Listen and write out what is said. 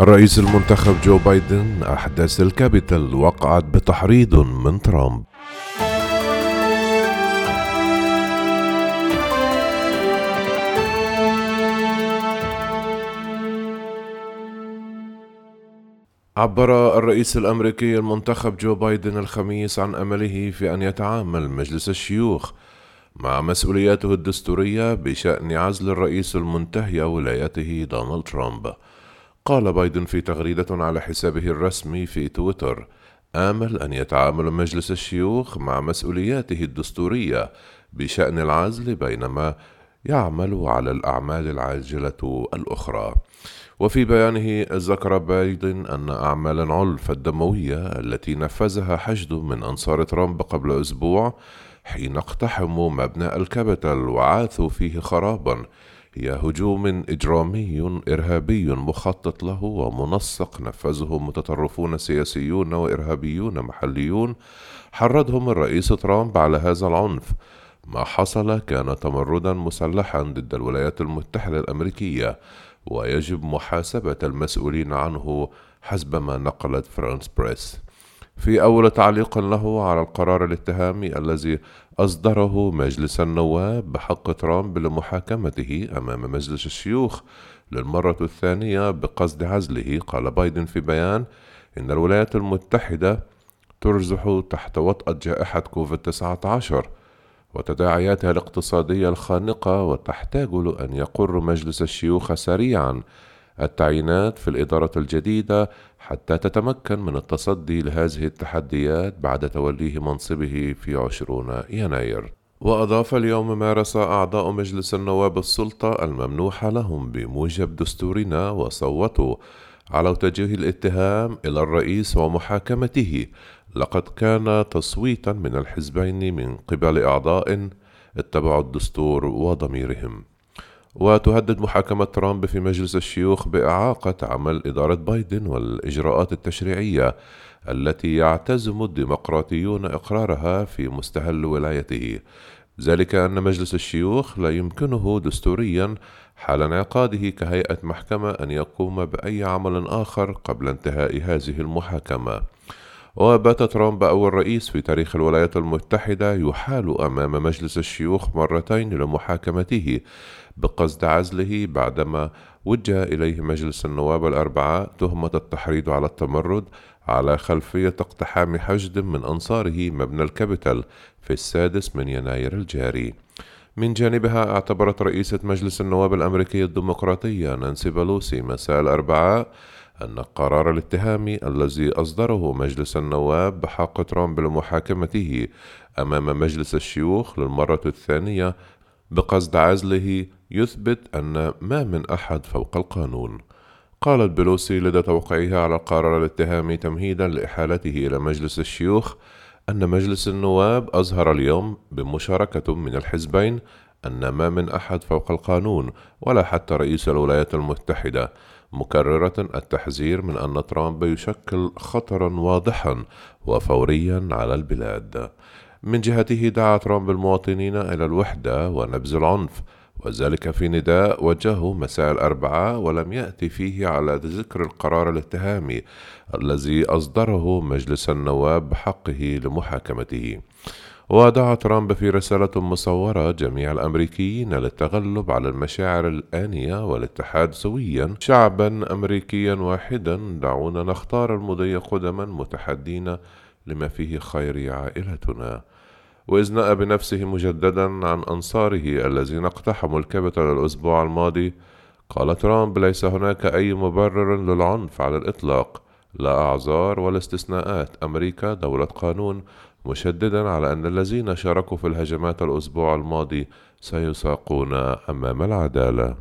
الرئيس المنتخب جو بايدن أحداث الكابيتال وقعت بتحريض من ترامب. عبر الرئيس الأمريكي المنتخب جو بايدن الخميس عن أمله في أن يتعامل مجلس الشيوخ مع مسؤولياته الدستورية بشأن عزل الرئيس المنتهي ولايته دونالد ترامب. قال بايدن في تغريدة على حسابه الرسمي في تويتر آمل أن يتعامل مجلس الشيوخ مع مسؤولياته الدستورية بشأن العزل بينما يعمل على الأعمال العاجلة الأخرى. وفي بيانه ذكر بايدن أن أعمال العنف الدموية التي نفذها حشد من أنصار ترامب قبل أسبوع حين اقتحموا مبنى الكابيتال وعاثوا فيه خرابا هي هجوم إجرامي إرهابي مخطط له ومنسق نفذه متطرفون سياسيون وإرهابيون محليون. حرضهم الرئيس ترامب على هذا العنف. ما حصل كان تمردا مسلحا ضد الولايات المتحدة الأمريكية ويجب محاسبة المسؤولين عنه حسب ما نقلت فرانس بريس. في أول تعليق له على القرار الاتهامي الذي أصدره مجلس النواب بحق ترامب لمحاكمته أمام مجلس الشيوخ. للمرة الثانية بقصد عزله قال بايدن في بيان إن الولايات المتحدة ترزح تحت وطأة جائحة كوفيد 19 وتداعياتها الاقتصادية الخانقة وتحتاج لأن يقر مجلس الشيوخ سريعا التعيينات في الإدارة الجديدة حتى تتمكن من التصدي لهذه التحديات بعد توليه منصبه في عشرون يناير. وأضاف اليوم مارس أعضاء مجلس النواب السلطة الممنوحة لهم بموجب دستورنا وصوتوا على توجيه الاتهام إلى الرئيس ومحاكمته. لقد كان تصويتا من الحزبين من قبل أعضاء اتبعوا الدستور وضميرهم. وتهدد محاكمة ترامب في مجلس الشيوخ بإعاقة عمل إدارة بايدن والإجراءات التشريعية التي يعتزم الديمقراطيون إقرارها في مستهل ولايته. ذلك أن مجلس الشيوخ لا يمكنه دستوريا حال انعقاده كهيئة محكمة أن يقوم بأي عمل آخر قبل انتهاء هذه المحاكمة. وبات ترامب أول رئيس في تاريخ الولايات المتحدة يحال أمام مجلس الشيوخ مرتين لمحاكمته بقصد عزله بعدما وجه إليه مجلس النواب الأربعاء تهمة التحريض على التمرد على خلفية اقتحام حشد من أنصاره مبنى الكابيتال في السادس من يناير الجاري. من جانبها اعتبرت رئيسة مجلس النواب الأمريكي الديمقراطية نانسي بلوسي مساء الأربعاء أن القرار الاتهامي الذي أصدره مجلس النواب بحق ترامب لمحاكمته أمام مجلس الشيوخ للمرة الثانية بقصد عزله يثبت أن ما من أحد فوق القانون. قالت بلوسي لدى توقيعها على القرار الاتهامي تمهيدا لإحالته إلى مجلس الشيوخ أن مجلس النواب أظهر اليوم بمشاركة من الحزبين أن ما من أحد فوق القانون ولا حتى رئيس الولايات المتحدة مكررة التحذير من أن ترامب يشكل خطرا واضحا وفوريا على البلاد. من جهته دعا ترامب المواطنين إلى الوحدة ونبذ العنف وذلك في نداء وجهه مساء الأربعاء ولم يأتي فيه على ذكر القرار الاتهامي الذي أصدره مجلس النواب بحقه لمحاكمته. ودعا ترامب في رسالة مصورة جميع الأمريكيين للتغلب على المشاعر الآنية والاتحاد سويا. شعبا أمريكيا واحدا دعونا نختار المضي قدما متحدين لما فيه خير عائلتنا. وإذ نأى بنفسه مجددا عن أنصاره الذين اقتحموا الكابيتال الأسبوع الماضي قال ترامب ليس هناك أي مبرر للعنف على الإطلاق. لا أعذار ولا استثناءات. أمريكا دولة قانون مشددا على أن الذين شاركوا في الهجمات الأسبوع الماضي سيساقون أمام العدالة.